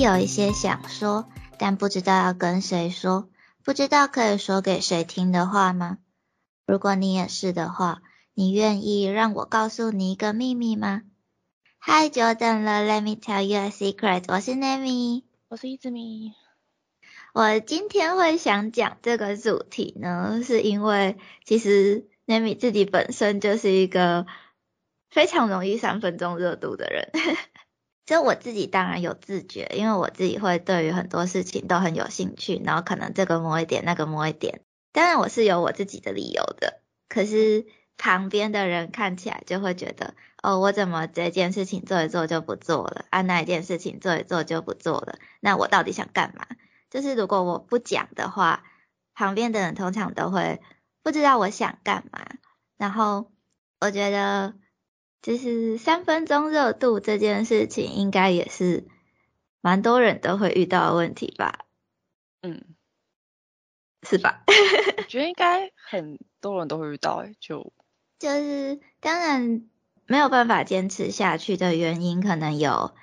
有一些想说，但不知道要跟谁说，不知道可以说给谁听的话吗？如果你也是的话，你愿意让我告诉你一个秘密吗？嗨，久等了，Let me tell you a secret。我是 Nami，我是一之米。我今天会想讲这个主题呢，是因为其实 Nami 自己本身就是一个非常容易三分钟热度的人。就我自己当然有自觉，因为我自己会对于很多事情都很有兴趣，然后可能这个摸一点，那个摸一点。当然我是有我自己的理由的，可是旁边的人看起来就会觉得，哦，我怎么这件事情做一做就不做了，啊，那一件事情做一做就不做了，那我到底想干嘛？就是如果我不讲的话，旁边的人通常都会不知道我想干嘛。然后我觉得。就是三分钟热度这件事情，应该也是蛮多人都会遇到的问题吧？嗯，是吧？我觉得应该很多人都会遇到，哎，就 就是当然没有办法坚持下去的原因，可能有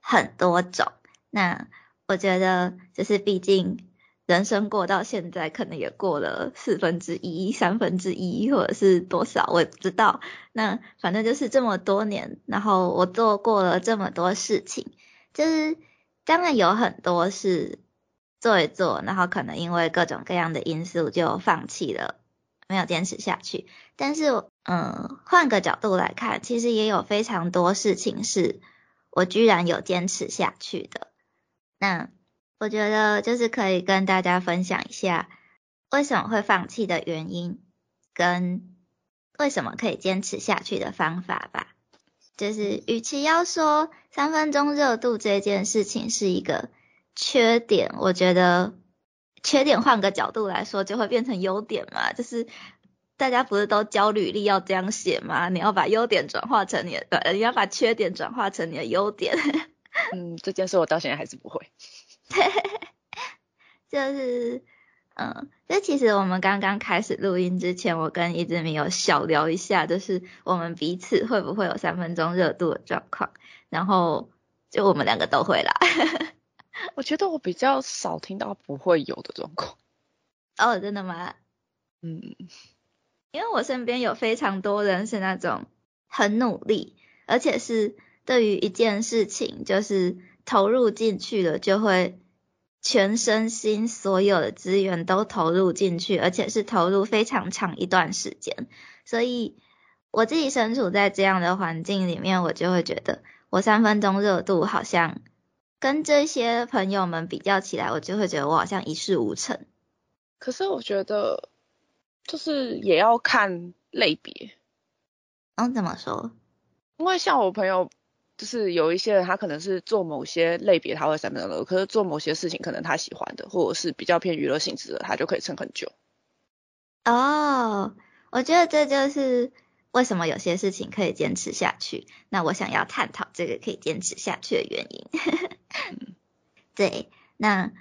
很多种。那我觉得就是毕竟。人生过到现在，可能也过了四分之一、三分之一，或者是多少，我也不知道。那反正就是这么多年，然后我做过了这么多事情，就是当然有很多是做一做，然后可能因为各种各样的因素就放弃了，没有坚持下去。但是，嗯，换个角度来看，其实也有非常多事情是我居然有坚持下去的。那。我觉得就是可以跟大家分享一下为什么会放弃的原因，跟为什么可以坚持下去的方法吧。就是与其要说三分钟热度这件事情是一个缺点，我觉得缺点换个角度来说就会变成优点嘛。就是大家不是都教履历要这样写吗？你要把优点转化成你的，你要把缺点转化成你的优点。嗯，这件事我到现在还是不会。就是，嗯，就其实我们刚刚开始录音之前，我跟一直没有小聊一下，就是我们彼此会不会有三分钟热度的状况，然后就我们两个都会啦。我觉得我比较少听到不会有的状况。哦，真的吗？嗯，因为我身边有非常多人是那种很努力，而且是对于一件事情就是。投入进去了，就会全身心所有的资源都投入进去，而且是投入非常长一段时间。所以我自己身处在这样的环境里面，我就会觉得我三分钟热度好像跟这些朋友们比较起来，我就会觉得我好像一事无成。可是我觉得就是也要看类别。嗯，怎么说？因为像我朋友。就是有一些人，他可能是做某些类别他会三分钟热度，可是做某些事情可能他喜欢的，或者是比较偏娱乐性质的，他就可以撑很久。哦，我觉得这就是为什么有些事情可以坚持下去。那我想要探讨这个可以坚持下去的原因。对，那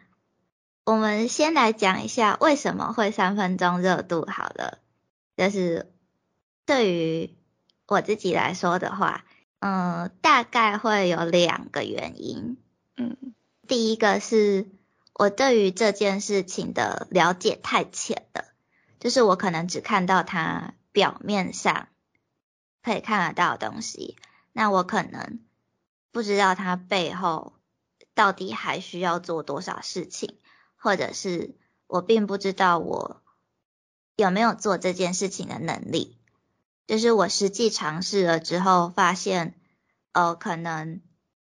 我们先来讲一下为什么会三分钟热度好了。就是对于我自己来说的话。嗯，大概会有两个原因。嗯，第一个是我对于这件事情的了解太浅了，就是我可能只看到它表面上可以看得到的东西，那我可能不知道它背后到底还需要做多少事情，或者是我并不知道我有没有做这件事情的能力。就是我实际尝试了之后，发现，呃，可能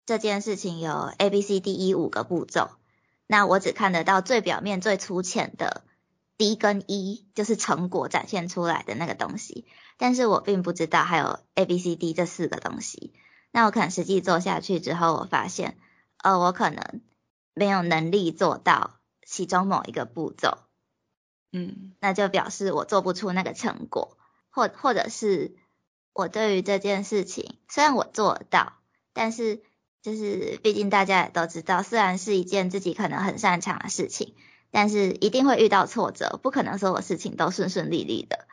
这件事情有 A、B、C、D、E 五个步骤，那我只看得到最表面、最粗浅的 D 跟 E，就是成果展现出来的那个东西，但是我并不知道还有 A、B、C、D 这四个东西。那我可能实际做下去之后，我发现，呃，我可能没有能力做到其中某一个步骤，嗯，那就表示我做不出那个成果。或或者是我对于这件事情，虽然我做到，但是就是毕竟大家也都知道，虽然是一件自己可能很擅长的事情，但是一定会遇到挫折，不可能所有事情都顺顺利利的。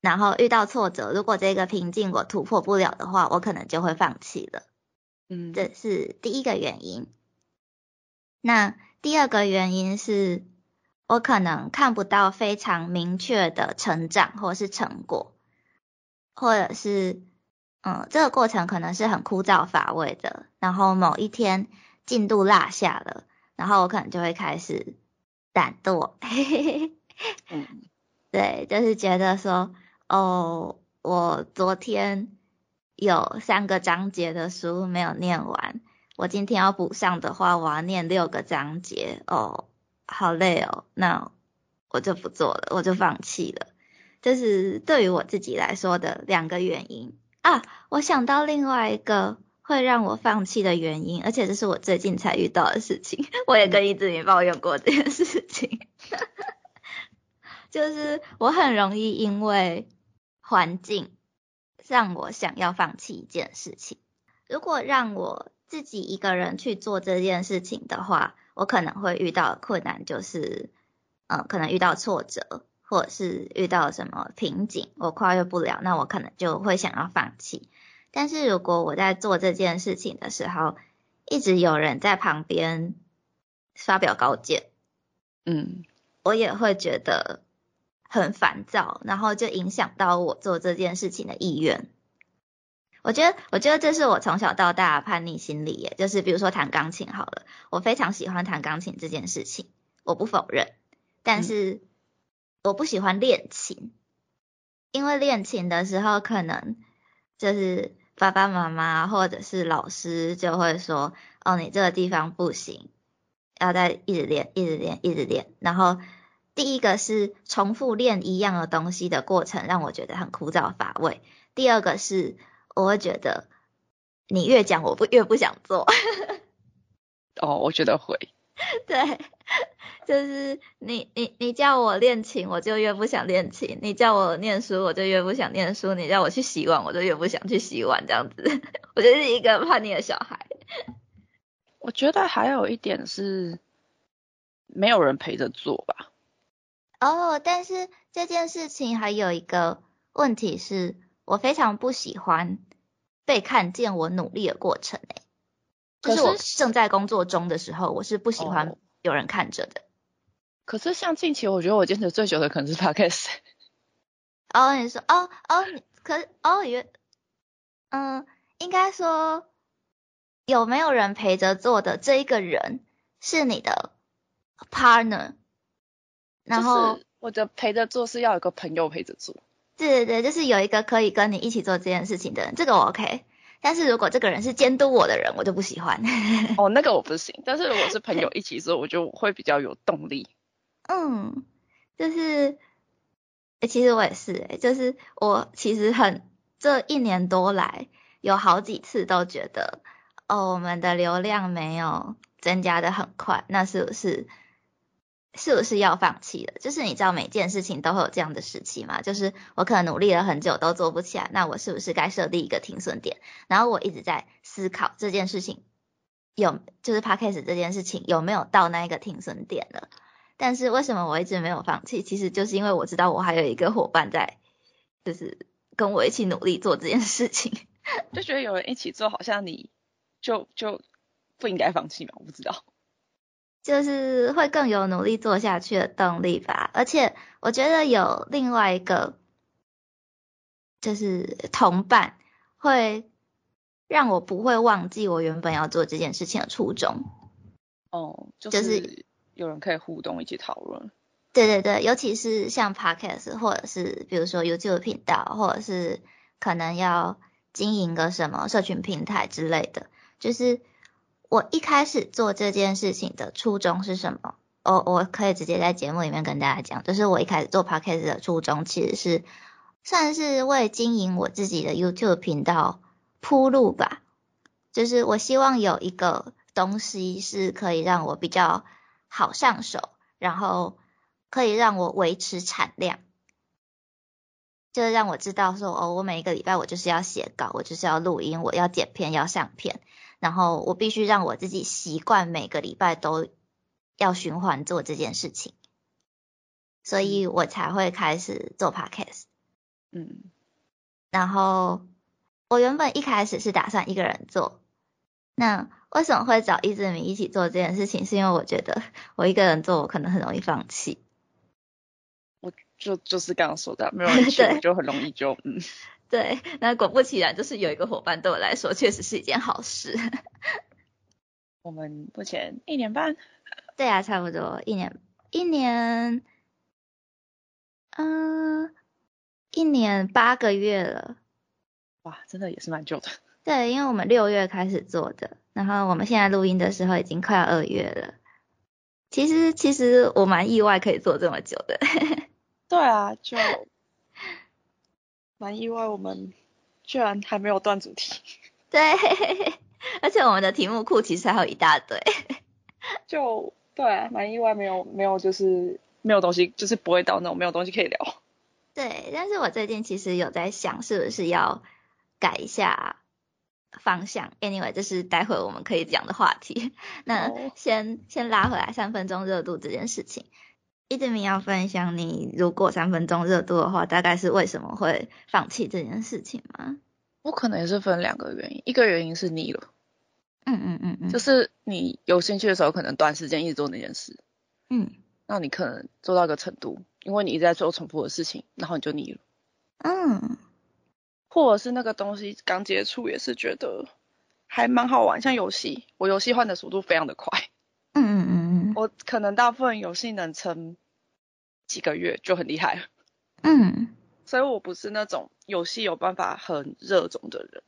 然后遇到挫折，如果这个瓶颈我突破不了的话，我可能就会放弃了。嗯，这是第一个原因。那第二个原因是，我可能看不到非常明确的成长或是成果，或者是，嗯，这个过程可能是很枯燥乏味的。然后某一天进度落下了，然后我可能就会开始懒惰。嗯，对，就是觉得说，哦，我昨天有三个章节的书没有念完。我今天要补上的话，我要念六个章节哦，好累哦，那我就不做了，我就放弃了。这是对于我自己来说的两个原因啊。我想到另外一个会让我放弃的原因，而且这是我最近才遇到的事情，我也跟一志明抱怨过这件事情，就是我很容易因为环境让我想要放弃一件事情，如果让我。自己一个人去做这件事情的话，我可能会遇到困难，就是，呃，可能遇到挫折，或者是遇到什么瓶颈，我跨越不了，那我可能就会想要放弃。但是如果我在做这件事情的时候，一直有人在旁边发表高见，嗯，我也会觉得很烦躁，然后就影响到我做这件事情的意愿。我觉得，我觉得这是我从小到大叛逆心理耶，就是比如说弹钢琴好了，我非常喜欢弹钢琴这件事情，我不否认，但是我不喜欢练琴，因为练琴的时候可能就是爸爸妈妈或者是老师就会说，哦，你这个地方不行，要再一直练，一直练，一直练，然后第一个是重复练一样的东西的过程让我觉得很枯燥乏味，第二个是。我会觉得你越讲，我不越不想做。哦，我觉得会。对，就是你你你叫我练琴，我就越不想练琴；你叫我念书，我就越不想念书；你叫我去洗碗，我就越不想去洗碗。这样子，我就是一个叛逆的小孩。我觉得还有一点是没有人陪着做吧。哦，但是这件事情还有一个问题是。我非常不喜欢被看见我努力的过程诶，就是我正在工作中的时候，我是不喜欢有人看着的。可是像近期，我觉得我坚持最久的可能是 podcast。哦，你说哦哦，可哦原嗯，应该说有没有人陪着做的这一个人是你的 partner，然后我的陪着做是要有个朋友陪着做。对对对，就是有一个可以跟你一起做这件事情的人，这个我 OK。但是如果这个人是监督我的人，我就不喜欢。哦，那个我不行。但是如果是朋友一起做，我就会比较有动力。嗯，就是，其实我也是，哎，就是我其实很这一年多来，有好几次都觉得，哦，我们的流量没有增加的很快，那是不是？是不是要放弃了？就是你知道每件事情都会有这样的时期嘛？就是我可能努力了很久都做不起来，那我是不是该设立一个停损点？然后我一直在思考这件事情有，就是 podcast 这件事情有没有到那一个停损点了？但是为什么我一直没有放弃？其实就是因为我知道我还有一个伙伴在，就是跟我一起努力做这件事情，就觉得有人一起做，好像你就就不应该放弃嘛？我不知道。就是会更有努力做下去的动力吧，而且我觉得有另外一个，就是同伴会让我不会忘记我原本要做这件事情的初衷。哦，就是有人可以互动一起讨论。对对对，尤其是像 podcast 或者是比如说 YouTube 频道，或者是可能要经营个什么社群平台之类的，就是。我一开始做这件事情的初衷是什么？我我可以直接在节目里面跟大家讲，就是我一开始做 podcast 的初衷其实是算是为经营我自己的 YouTube 频道铺路吧。就是我希望有一个东西是可以让我比较好上手，然后可以让我维持产量，就是让我知道说哦，我每一个礼拜我就是要写稿，我就是要录音，我要剪片，要上片。然后我必须让我自己习惯每个礼拜都要循环做这件事情，所以我才会开始做 podcast。嗯，然后我原本一开始是打算一个人做，那为什么会找易志明一起做这件事情？是因为我觉得我一个人做，我可能很容易放弃。我就就是刚刚说的，没有人 去，我就很容易就嗯。对，那果不其然，就是有一个伙伴对我来说确实是一件好事。我们目前一年半。对啊，差不多一年，一年，嗯，一年八个月了。哇，真的也是蛮久的。对，因为我们六月开始做的，然后我们现在录音的时候已经快要二月了。其实，其实我蛮意外可以做这么久的。对啊，就蛮意外，我们居然还没有断主题。对，而且我们的题目库其实还有一大堆。就对，蛮意外，没有没有，就是没有东西，就是不会到那种没有东西可以聊。对，但是我最近其实有在想，是不是要改一下。方向，anyway，这是待会我们可以讲的话题。那先先拉回来三分钟热度这件事情，一直明要分享你如果三分钟热度的话，大概是为什么会放弃这件事情吗？我可能也是分两个原因，一个原因是腻了，嗯嗯嗯嗯，就是你有兴趣的时候，可能短时间一直做那件事，嗯，那你可能做到一个程度，因为你一直在做重复的事情，然后你就腻了，嗯。或者是那个东西刚接触也是觉得还蛮好玩，像游戏，我游戏换的速度非常的快。我可能大部分游戏能撑几个月就很厉害了。嗯。所以我不是那种游戏有办法很热衷的人。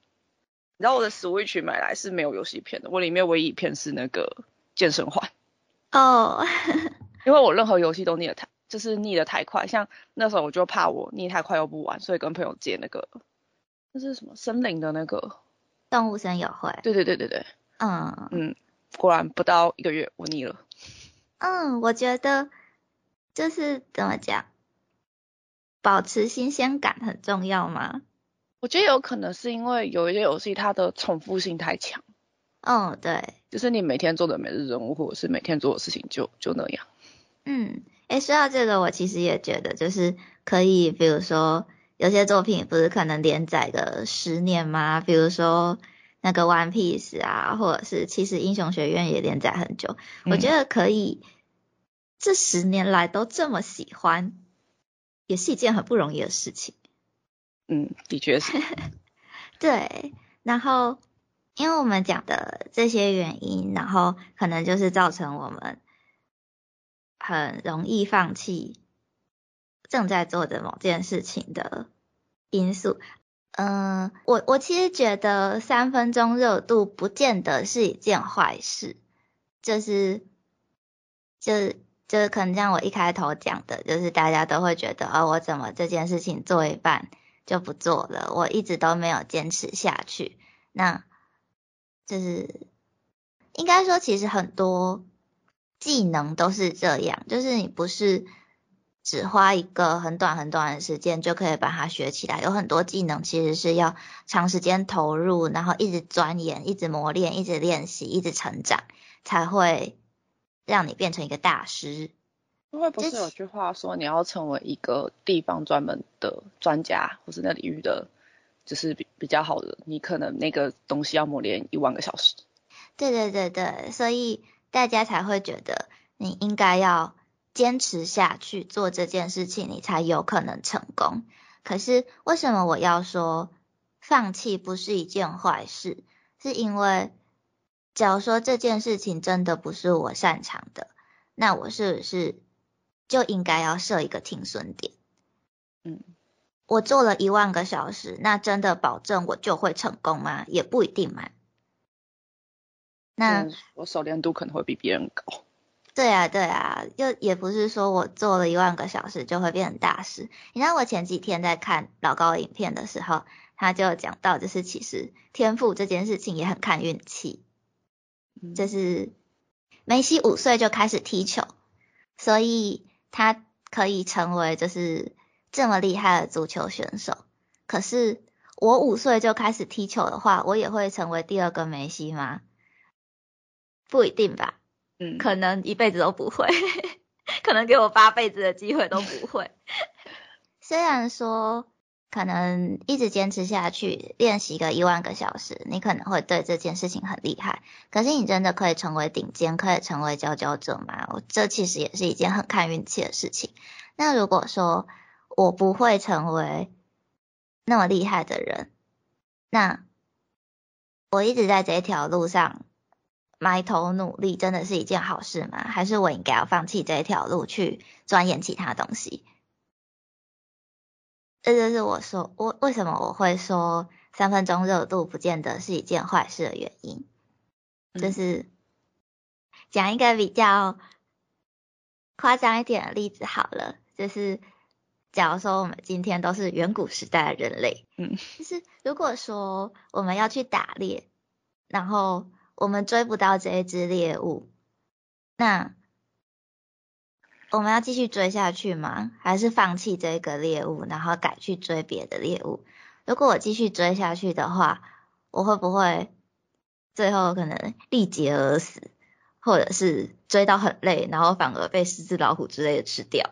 然后我的 Switch 买来是没有游戏片的，我里面唯一一片是那个健身环。哦。因为我任何游戏都腻得太，就是腻得太快，像那时候我就怕我腻太快又不玩，所以跟朋友借那个。那是什么森林的那个动物森友会？对对对对对，嗯嗯，果然不到一个月我腻了。嗯，我觉得就是怎么讲，保持新鲜感很重要吗？我觉得有可能是因为有一些游戏它的重复性太强。嗯，对，就是你每天做的每日任务或者是每天做的事情就就那样。嗯，哎，说到这个，我其实也觉得就是可以，比如说。有些作品不是可能连载个十年吗？比如说那个 One Piece 啊，或者是其实英雄学院也连载很久。我觉得可以，这十年来都这么喜欢，也是一件很不容易的事情。嗯，的确是。对，然后因为我们讲的这些原因，然后可能就是造成我们很容易放弃。正在做的某件事情的因素，嗯，我我其实觉得三分钟热度不见得是一件坏事，就是就是就是可能像我一开头讲的，就是大家都会觉得，哦，我怎么这件事情做一半就不做了，我一直都没有坚持下去，那就是应该说，其实很多技能都是这样，就是你不是。只花一个很短很短的时间就可以把它学起来，有很多技能其实是要长时间投入，然后一直钻研、一直磨练、一直练习、一直成长，才会让你变成一个大师。因为不是有句话说，你要成为一个地方专门的专家，或是那领域的，就是比比较好的，你可能那个东西要磨练一万个小时。对对对对，所以大家才会觉得你应该要。坚持下去做这件事情，你才有可能成功。可是为什么我要说放弃不是一件坏事？是因为假如说这件事情真的不是我擅长的，那我是不是就应该要设一个停损点？嗯，我做了一万个小时，那真的保证我就会成功吗？也不一定嘛。那我熟练度可能会比别人高。对啊，对啊，又也不是说我做了一万个小时就会变成大师。你知道我前几天在看老高影片的时候，他就讲到，就是其实天赋这件事情也很看运气。就是梅西五岁就开始踢球，所以他可以成为就是这么厉害的足球选手。可是我五岁就开始踢球的话，我也会成为第二个梅西吗？不一定吧。嗯，可能一辈子都不会，可能给我八辈子的机会都不会。虽然说可能一直坚持下去，练习个一万个小时，你可能会对这件事情很厉害。可是你真的可以成为顶尖，可以成为佼佼者吗？这其实也是一件很看运气的事情。那如果说我不会成为那么厉害的人，那我一直在这条路上埋头努力，真的是一件好事吗？还是我应该要放弃这条路，去钻研其他东西？这就是我说我为什么我会说三分钟热度不见得是一件坏事的原因。就是讲一个比较夸张一点的例子好了，就是假如说我们今天都是远古时代的人类，嗯，就是如果说我们要去打猎，然后我们追不到这一只猎物，那我们要继续追下去吗？还是放弃这个猎物，然后改去追别的猎物？如果我继续追下去的话，我会不会最后可能力竭而死，或者是追到很累，然后反而被狮子、老虎之类的吃掉？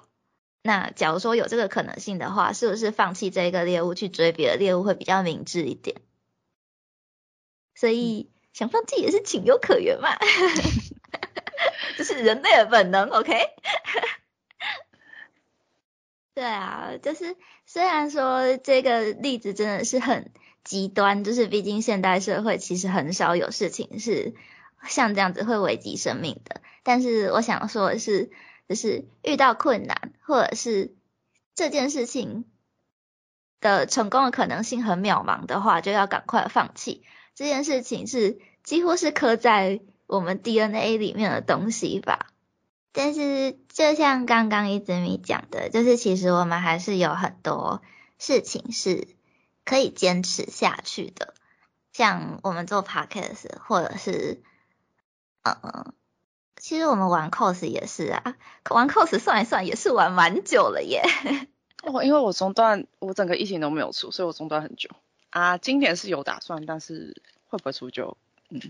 那假如说有这个可能性的话，是不是放弃这个猎物去追别的猎物会比较明智一点？所以想放弃也是情有可原嘛。这是人类的本能，OK？对啊，就是虽然说这个例子真的是很极端，就是毕竟现代社会其实很少有事情是像这样子会危及生命的。但是我想说的是，就是遇到困难或者是这件事情的成功的可能性很渺茫的话，就要赶快放弃。这件事情是几乎是刻在。我们 DNA 里面的东西吧，但是就像刚刚一直米讲的，就是其实我们还是有很多事情是可以坚持下去的，像我们做 Podcast 或者是，嗯，其实我们玩 cos 也是啊，玩 cos 算一算也是玩蛮久了耶。哦，因为我中断，我整个疫情都没有出，所以我中断很久啊。今年是有打算，但是会不会出就嗯。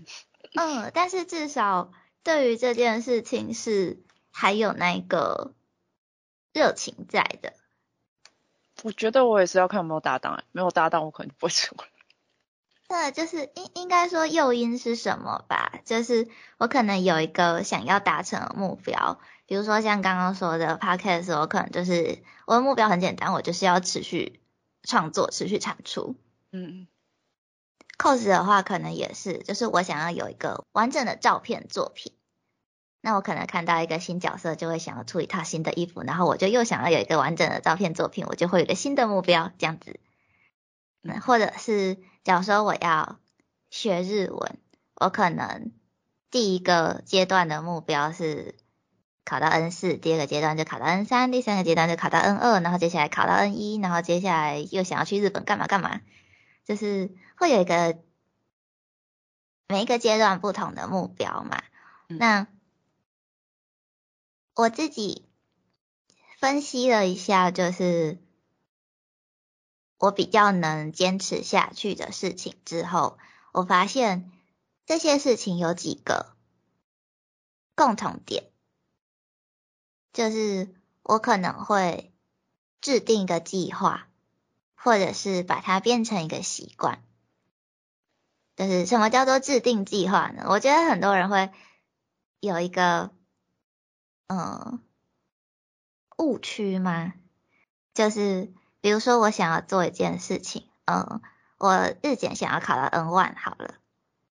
嗯，但是至少对于这件事情是还有那个热情在的。我觉得我也是要看有没有搭档哎，没有搭档我可能不会出。对，就是应应该说诱因是什么吧？就是我可能有一个想要达成的目标，比如说像刚刚说的 podcast，我可能就是我的目标很简单，我就是要持续创作，持续产出。嗯。Cos 的话，可能也是，就是我想要有一个完整的照片作品。那我可能看到一个新角色，就会想要出一套新的衣服，然后我就又想要有一个完整的照片作品，我就会有一个新的目标，这样子。那或者是，假如说我要学日文，我可能第一个阶段的目标是考到 N 四，第二个阶段就考到 N 三，第三个阶段就考到 N 二，然后接下来考到 N 一，然后接下来又想要去日本干嘛干嘛。就是会有一个每一个阶段不同的目标嘛。那我自己分析了一下，就是我比较能坚持下去的事情之后，我发现这些事情有几个共同点，就是我可能会制定一个计划。或者是把它变成一个习惯，就是什么叫做制定计划呢？我觉得很多人会有一个嗯误区吗？就是比如说我想要做一件事情，嗯，我日检想要考到 N one 好了，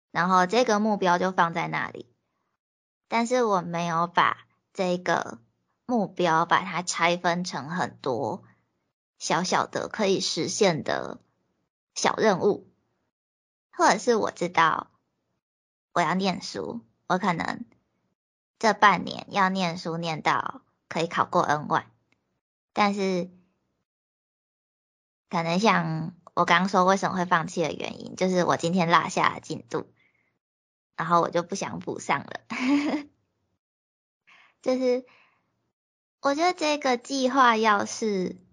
然后这个目标就放在那里，但是我没有把这个目标把它拆分成很多。小小的可以实现的小任务，或者是我知道我要念书，我可能这半年要念书念到可以考过 N 万，但是可能像我刚刚说为什么会放弃的原因，就是我今天落下了进度，然后我就不想补上了，就是我觉得这个计划要是。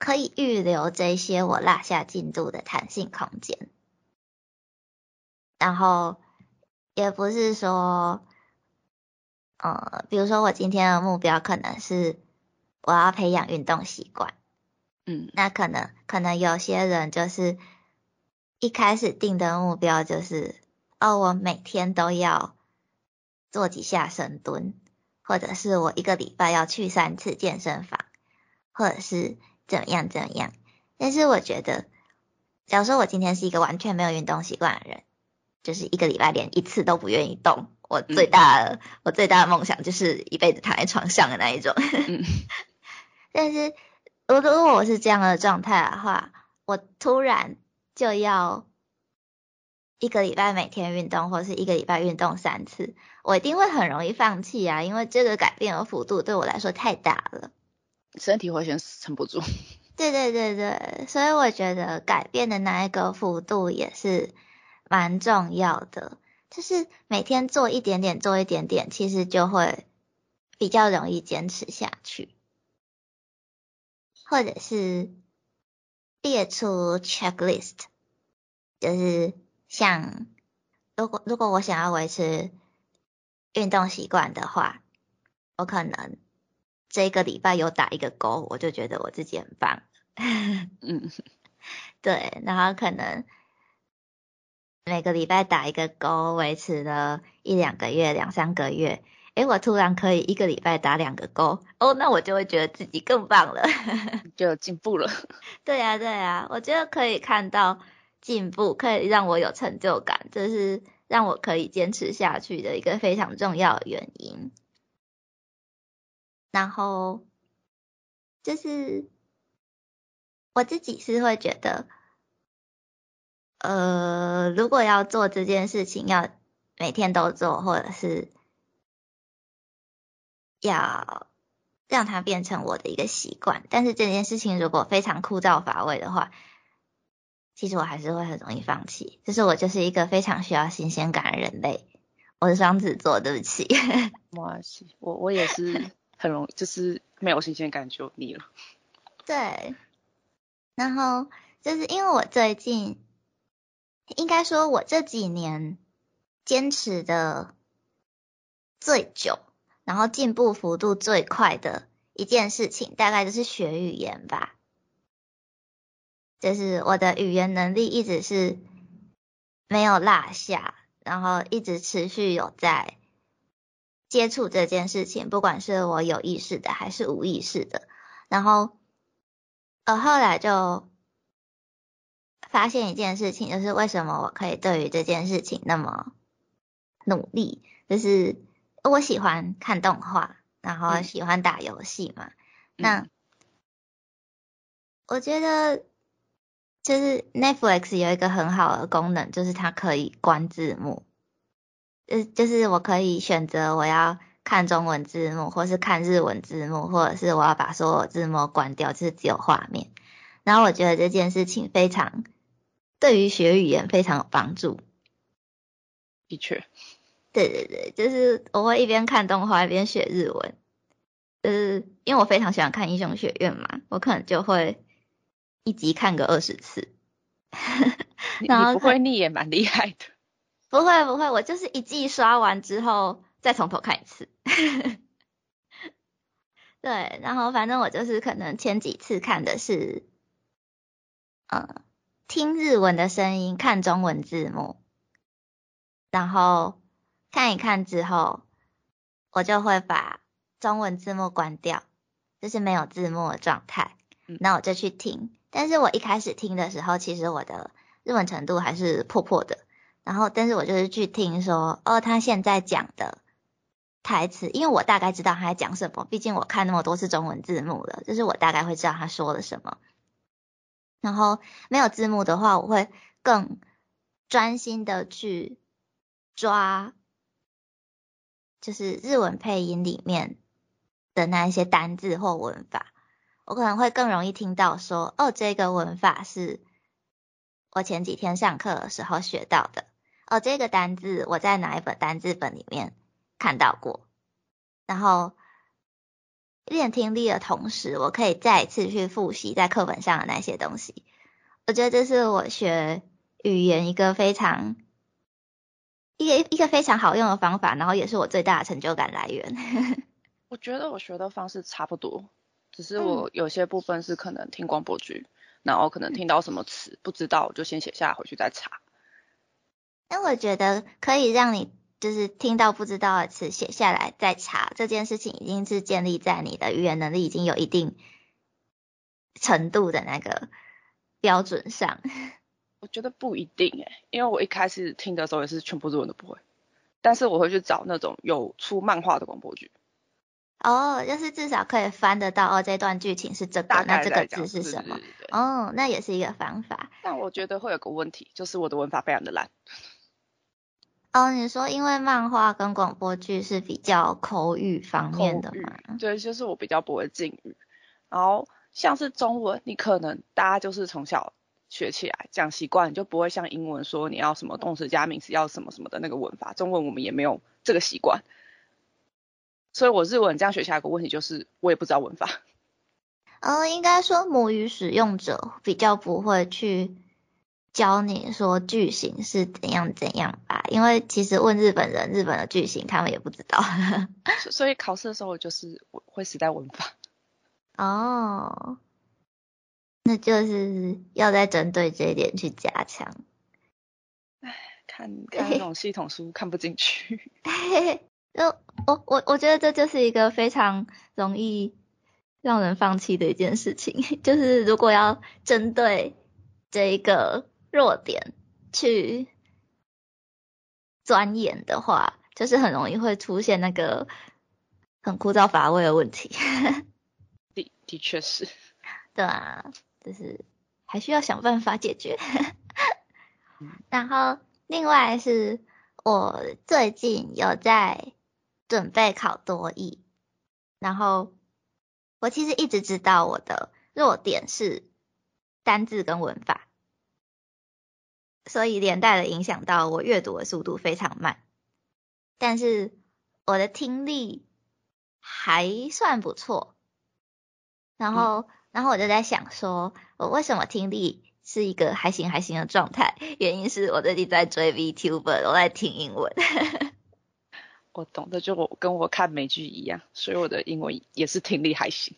可以预留这些我落下进度的弹性空间，然后也不是说，呃，比如说我今天的目标可能是我要培养运动习惯，嗯，那可能可能有些人就是一开始定的目标就是，哦，我每天都要做几下深蹲，或者是我一个礼拜要去三次健身房，或者是怎么样怎么样。但是我觉得，假如说我今天是一个完全没有运动习惯的人，就是一个礼拜连一次都不愿意动，我最大的、我最大的梦想就是一辈子躺在床上的那一种。嗯 但是如果我是这样的状态的话，我突然就要一个礼拜每天运动，或是一个礼拜运动三次，我一定会很容易放弃啊，因为这个改变的幅度对我来说太大了。身体会先撑不住。对对对对，所以我觉得改变的那一个幅度也是蛮重要的，就是每天做一点点，做一点点，其实就会比较容易坚持下去，或者是列出 checklist，就是像如果如果我想要维持运动习惯的话，我可能这个礼拜有打一个勾，我就觉得我自己很棒。嗯，对，然后可能每个礼拜打一个勾，维持了一两个月、两三个月，诶，我突然可以一个礼拜打两个勾，哦，那我就会觉得自己更棒了。就有进步了。对呀、对呀、我觉得可以看到进步，可以让我有成就感，这是让我可以坚持下去的一个非常重要的原因。然后就是我自己是会觉得，呃，如果要做这件事情，要每天都做，或者是要让它变成我的一个习惯。但是这件事情如果非常枯燥乏味的话，其实我还是会很容易放弃。就是我就是一个非常需要新鲜感的人类。我是双子座，对不起。没关系，我我也是很容易，就是没有新鲜感就腻了。对，然后就是因为我最近，应该说我这几年坚持的最久，然后进步幅度最快的一件事情，大概就是学语言吧。就是我的语言能力一直是没有落下，然后一直持续有在接触这件事情，不管是我有意识的还是无意识的。然后，呃，后来就发现一件事情，就是为什么我可以对于这件事情那么努力，就是我喜欢看动画，然后嗯喜欢打游戏嘛。那嗯我觉得就是 Netflix 有一个很好的功能，就是它可以关字幕，呃，就是我可以选择我要看中文字幕，或是看日文字幕，或者是我要把所有字幕关掉，就是只有画面。然后我觉得这件事情非常对于学语言非常有帮助。的确，对对对，就是我会一边看动画一边学日文，就是因为我非常喜欢看英雄学院嘛，我可能就会一集看个二十次。你 然后你不会腻也蛮厉害的。不会不会，我就是一季刷完之后再从头看一次。对，然后反正我就是可能前几次看的是，呃，听日文的声音，看中文字幕，然后看一看之后，我就会把中文字幕关掉，就是没有字幕的状态嗯，那我就去听。但是我一开始听的时候，其实我的日文程度还是破破的。然后，但是我就是去听说，哦，他现在讲的台词，因为我大概知道他在讲什么，毕竟我看那么多次中文字幕了，就是我大概会知道他说了什么。然后没有字幕的话，我会更专心的去抓，就是日文配音里面的那一些单字或文法，我可能会更容易听到说，哦，这个文法是我前几天上课的时候学到的。哦，这个单字我在哪一本单字本里面看到过，然后练听力的同时，我可以再一次去复习在课本上的那些东西。我觉得这是我学语言一个非常一个一个非常好用的方法，然后也是我最大的成就感来源。我觉得我学的方式差不多，只是我有些部分是可能听广播剧，然后可能听到什么词不知道，我就先写下来回去再查。那我觉得可以让你就是听到不知道的词写下来再查，这件事情已经是建立在你的语言能力已经有一定程度的那个标准上。我觉得不一定诶，因为我一开始听的时候也是全部日文都不会，但是我会去找那种有出漫画的广播剧。哦，就是至少可以翻得到哦，这段剧情是这个，那这个字是什么？哦，那也是一个方法。但我觉得会有个问题，就是我的文法非常的烂。哦，你说因为漫画跟广播剧是比较口语方面的嘛？对，就是我比较不会敬语。然后像是中文，你可能大家就是从小学起来讲习惯，就不会像英文说你要什么动词加名词要什么什么的那个文法。中文我们也没有这个习惯。所以我日文这样学下来，个问题就是我也不知道文法。嗯，应该说母语使用者比较不会去教你说句型是怎样怎样吧，因为其实问日本人日本的句型，他们也不知道。所以考试的时候我就是会死在文法。哦，那就是要再针对这一点去加强。唉，看看那种系统书看不进去。就我我我觉得这就是一个非常容易让人放弃的一件事情，就是如果要针对这一个弱点去钻研的话，就是很容易会出现那个很枯燥乏味的问题。的的确是，对啊，就是还需要想办法解决。然后另外是我最近有在。准备考多译，然后我其实一直知道我的弱点是单字跟文法，所以连带的影响到我阅读的速度非常慢。但是我的听力还算不错，然后然后我就在想说，我为什么听力是一个还行还行的状态？原因是我最近在追 VTuber，我在听英文。我懂的，就我跟我看美剧一样，所以我的英文也是听力还行。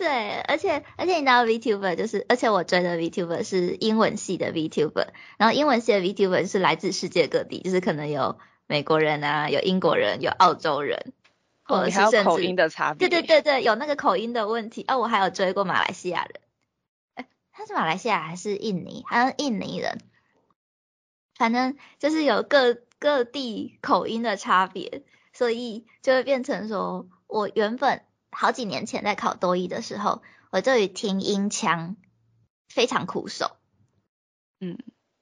对，而且而且你知道 VTuber 就是，而且我追的 VTuber 是英文系的 VTuber，然后英文系的 VTuber 是来自世界各地，就是可能有美国人啊，有英国人，有澳洲人，或者是口音的差别。对对对对，有那个口音的问题。哦，我还有追过马来西亚人，哎，他是马来西亚还是印尼？好像印尼人。反正就是有各各地口音的差别。所以就会变成说，我原本好几年前在考多一的时候，我对于听音腔非常苦手，嗯，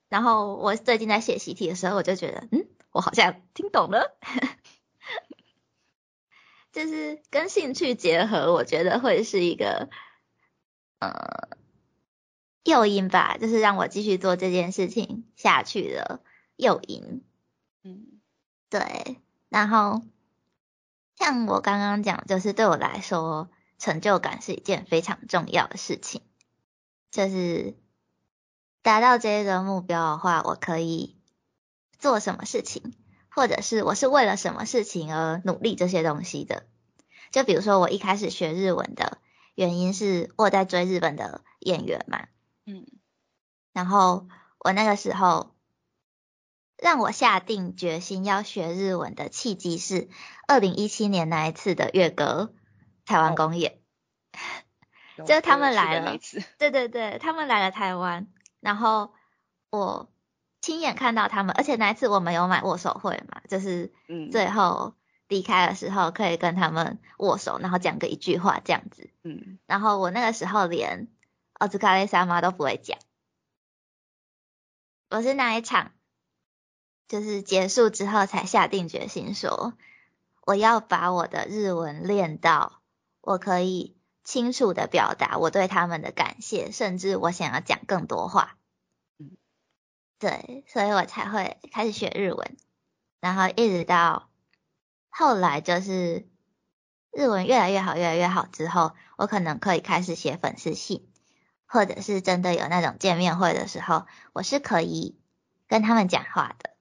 然后我最近在写习题的时候，我就觉得，嗯，我好像听懂了，就是跟兴趣结合，我觉得会是一个呃诱因吧，就是让我继续做这件事情下去的诱因，嗯，对。然后，像我刚刚讲，就是对我来说，成就感是一件非常重要的事情。就是达到这个目标的话，我可以做什么事情，或者是我是为了什么事情而努力这些东西的。就比如说，我一开始学日文的原因是我在追日本的演员嘛，嗯，然后我那个时候。让我下定决心要学日文的契机是二零一七年那一次的月歌台湾公演，就他们来了，对对对，他们来了台湾，然后我亲眼看到他们，而且那一次我们有买握手会嘛，就是最后离开的时候可以跟他们握手，然后讲个一句话这样子，嗯，然后我那个时候连奥兹卡雷萨妈都不会讲，我是那一场。就是结束之后才下定决心说，我要把我的日文练到我可以清楚的表达我对他们的感谢，甚至我想要讲更多话。嗯，对，所以我才会开始学日文，然后一直到后来就是日文越来越好，越来越好之后，我可能可以开始写粉丝信，或者是真的有那种见面会的时候，我是可以跟他们讲话的。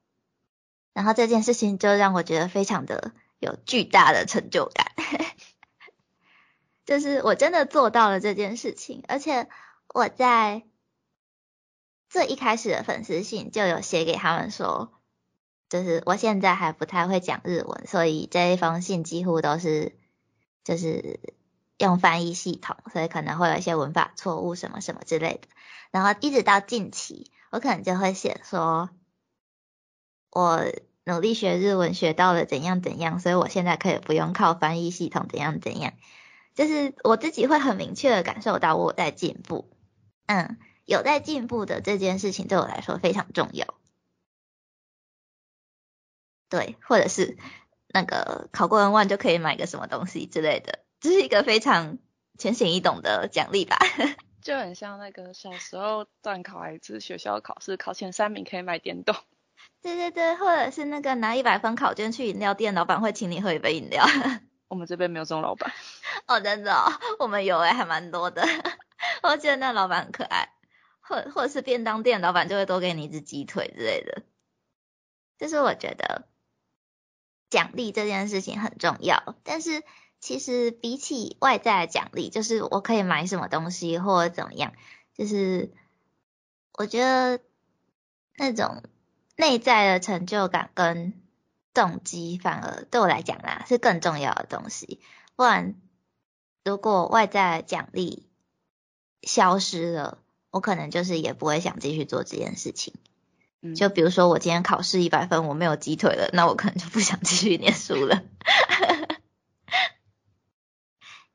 然后这件事情就让我觉得非常的有巨大的成就感，就是我真的做到了这件事情，而且我在最一开始的粉丝信就有写给他们说，就是我现在还不太会讲日文，所以这一封信几乎都是就是用翻译系统，所以可能会有一些文法错误什么什么之类的。然后一直到近期，我可能就会写说，我努力学日文学到了怎样怎样，所以我现在可以不用靠翻译系统怎样怎样。就是我自己会很明确的感受到我在进步，嗯，有在进步的这件事情对我来说非常重要。对，或者是那个考过 N one 就可以买个什么东西之类的，这是一个非常浅显易懂的奖励吧。就很像那个小时候段考还是学校考试，考前三名可以买电动。对对对，或者是那个拿一百分考卷去饮料店，老板会请你喝一杯饮料。我们这边没有这种老板。哦，真的哦，我们有诶，还蛮多的。我觉得那老板很可爱，或或者是便当店老板就会多给你一只鸡腿之类的。就是我觉得奖励这件事情很重要，但是其实比起外在的奖励，就是我可以买什么东西或者怎么样，就是我觉得那种内在的成就感跟动机，反而对我来讲啦是更重要的东西，不然。如果外在奖励消失了，我可能就是也不会想继续做这件事情。就比如说我今天考试一百分，我没有鸡腿了，那我可能就不想继续念书了。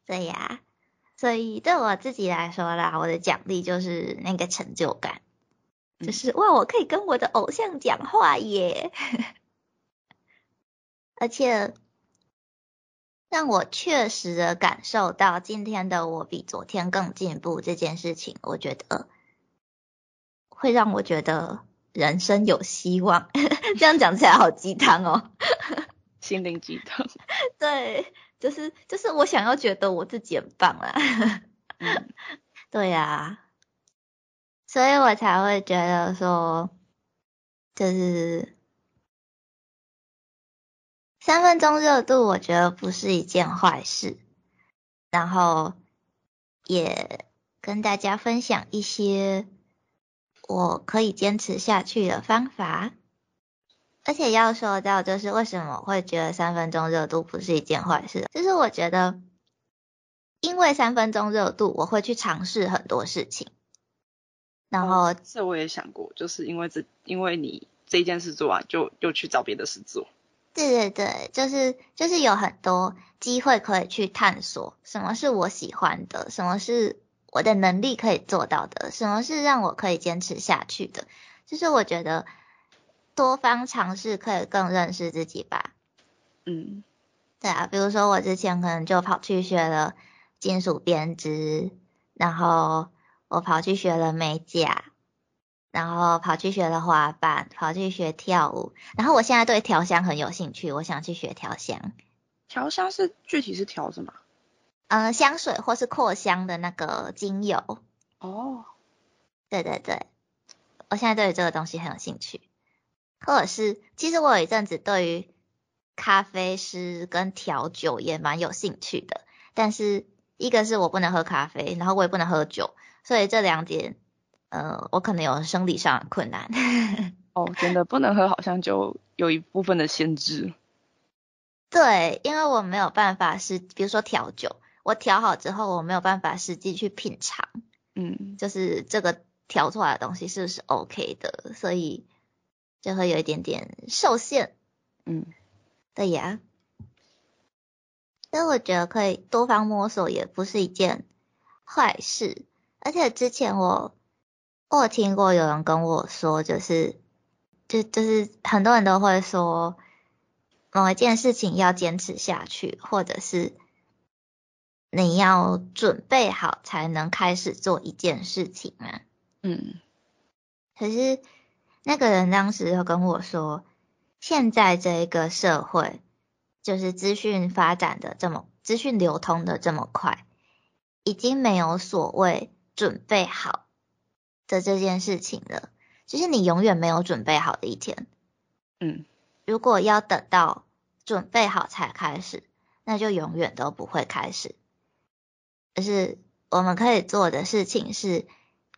对呀，所以对我自己来说啦，我的奖励就是那个成就感，就是哇，我可以跟我的偶像讲话耶，而且。让我确实的感受到今天的我比昨天更进步这件事情，我觉得会让我觉得人生有希望。这样讲起来好鸡汤哦，心灵鸡汤。对，就是就是我想要觉得我自己很棒啦。对呀，所以我才会觉得说，就是。三分钟热度，我觉得不是一件坏事。然后也跟大家分享一些我可以坚持下去的方法。而且要说到，就是为什么会觉得三分钟热度不是一件坏事，就是我觉得，因为三分钟热度，我会去尝试很多事情。然后这我也想过，就是因为这，因为你这件事做完，就又去找别的事做。对对对，就是就是有很多机会可以去探索，什么是我喜欢的，什么是我的能力可以做到的，什么是让我可以坚持下去的。就是我觉得多方尝试可以更认识自己吧。嗯，对啊，比如说我之前可能就跑去学了金属编织，然后我跑去学了美甲。然后跑去学了滑板，跑去学跳舞。然后我现在对调香很有兴趣，我想去学调香。调香是具体是调什么？嗯，香水或是扩香的那个精油。哦，对对对，我现在对这个东西很有兴趣。或者是，其实我有一阵子对于咖啡师跟调酒也蛮有兴趣的。但是一个是我不能喝咖啡，然后我也不能喝酒，所以这两点。呃，我可能有生理上的困难。哦，真的不能喝，好像就有一部分的限制。对，因为我没有办法是，比如说调酒，我调好之后，我没有办法实际去品尝。嗯，就是这个调出来的东西是不是 OK 的，所以就会有一点点受限。嗯，对呀。但我觉得可以多方摸索，也不是一件坏事。而且之前我。我听过有人跟我说，就是，就就是很多人都会说，某一件事情要坚持下去，或者是你要准备好才能开始做一件事情啊。嗯。可是那个人当时就跟我说，现在这一个社会，就是资讯发展的这么，资讯流通的这么快，已经没有所谓准备好。的这件事情了，就是你永远没有准备好的一天。嗯，如果要等到准备好才开始，那就永远都不会开始。就是我们可以做的事情是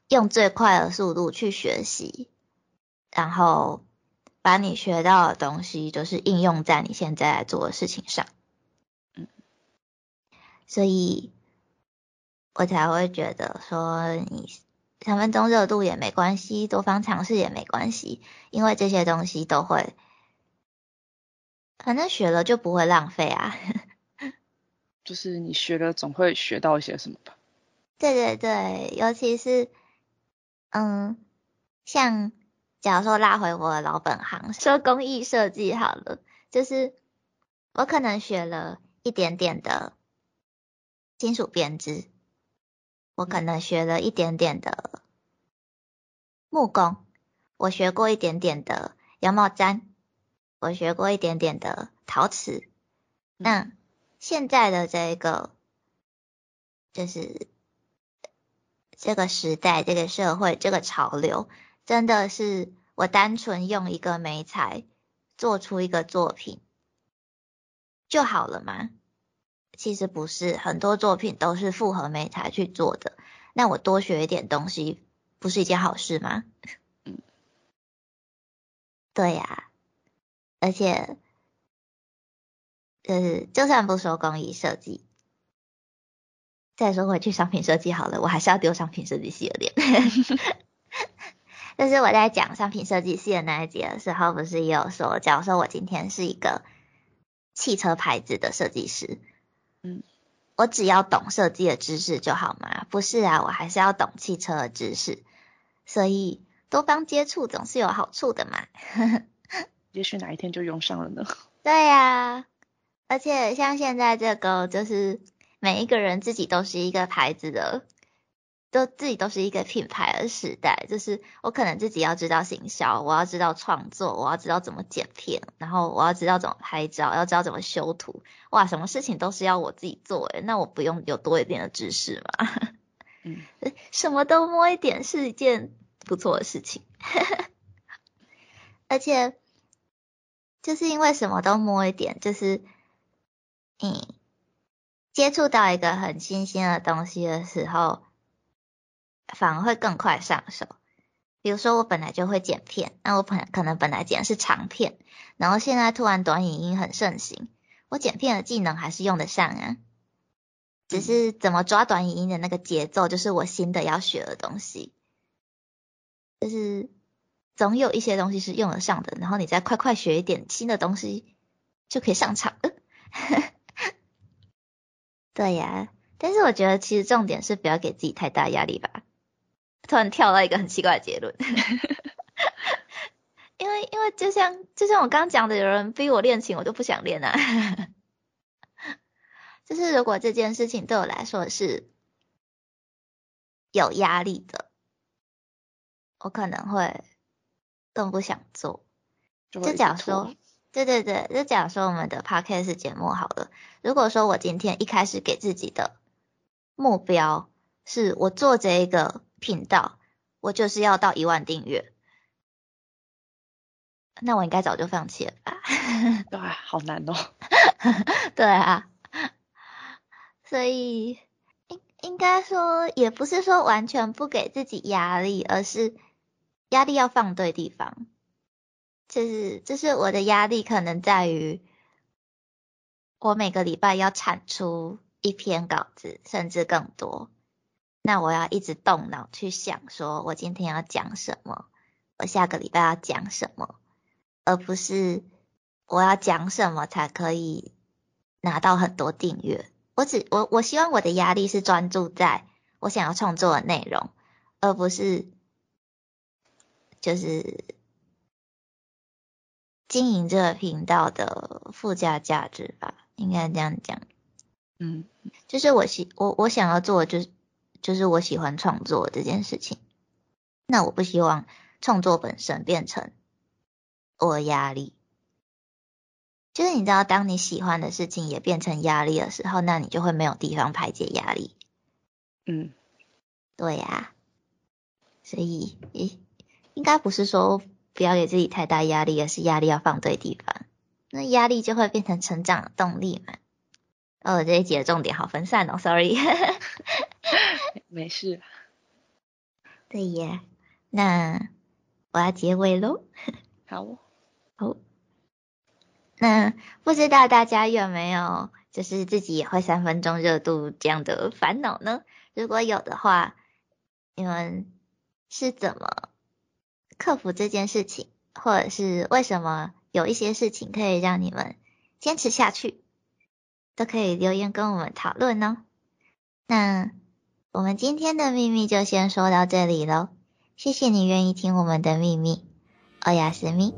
用最快的速度去学习，然后把你学到的东西就是应用在你现在在做的事情上。嗯，所以我才会觉得说你三分钟热度也没关系，多方尝试也没关系，因为这些东西都会。反正学了就不会浪费啊，就是你学了总会学到一些什么吧。对对对，尤其是，嗯，像假如说拉回我的老本行，说工艺设计好了，就是我可能学了一点点的金属编织，我可能学了一点点的木工，我学过一点点的羊毛毡。我学过一点点的陶瓷，那现在的这个就是这个时代、这个社会、这个潮流，真的是我单纯用一个美材做出一个作品就好了吗？其实不是，很多作品都是复合美材去做的。那我多学一点东西，不是一件好事吗？嗯，对呀。而且，呃，就算不说工艺设计，再说回去商品设计好了，我还是要丢商品设计系的脸。但是我在讲商品设计系的那一节的时候，不是也有说，假如说我今天是一个汽车牌子的设计师，嗯，我只要懂设计的知识就好吗？不是啊，我还是要懂汽车的知识，所以多方接触总是有好处的嘛。也许哪一天就用上了呢。对呀，而且像现在这个，就是每一个人自己都是一个牌子的，都自己都是一个品牌的时代。就是我可能自己要知道行销，我要知道创作，我要知道怎么剪片，然后我要知道怎么拍照，要知道怎么修图。哇，什么事情都是要我自己做诶，那我不用有多一点的知识吗？嗯，什么都摸一点是一件不错的事情，而且。就是因为什么都摸一点，就是嗯接触到一个很新鲜的东西的时候，反而会更快上手。比如说我本来就会剪片，那我本可能本来剪的是长片，然后现在突然短影音很盛行，我剪片的技能还是用得上啊，只是怎么抓短影音的那个节奏，就是我新的要学的东西，就是。总有一些东西是用得上的，然后你再快快学一点新的东西，就可以上场了。对呀，但是我觉得其实重点是不要给自己太大压力吧。突然跳到一个很奇怪的结论，因为因为就像就像我刚刚讲的，有人逼我练琴，我就不想练啊。就是如果这件事情对我来说是有压力的，我可能会。更不想做，就假如说，对对对，就假如说我们的 podcast 节目好了。如果说我今天一开始给自己的目标是我做这一个频道，我就是要到一万订阅，那我应该早就放弃了吧？对，好难哦。对啊，所以应应该说也不是说完全不给自己压力，而是。压力要放对地方，就是就是我的压力可能在于，我每个礼拜要产出一篇稿子，甚至更多，那我要一直动脑去想，说我今天要讲什么，我下个礼拜要讲什么，而不是我要讲什么才可以拿到很多订阅。我只我我希望我的压力是专注在我想要创作的内容，而不是。就是经营这个频道的附加价值吧，应该这样讲。嗯，就是我希我我想要做，就是就是我喜欢创作这件事情。那我不希望创作本身变成我的压力。就是你知道，当你喜欢的事情也变成压力的时候，那你就会没有地方排解压力。嗯，对呀。所以，诶。应该不是说不要给自己太大压力，而是压力要放对地方，那压力就会变成成长的动力嘛。哦，这一集的重点好分散哦，sorry。没事。对耶，那我要结尾喽。好，好。那不知道大家有没有就是自己也会三分钟热度这样的烦恼呢？如果有的话，你们是怎么克服这件事情，或者是为什么有一些事情可以让你们坚持下去，都可以留言跟我们讨论呢？那我们今天的秘密就先说到这里喽，谢谢你愿意听我们的秘密，欧亚斯密。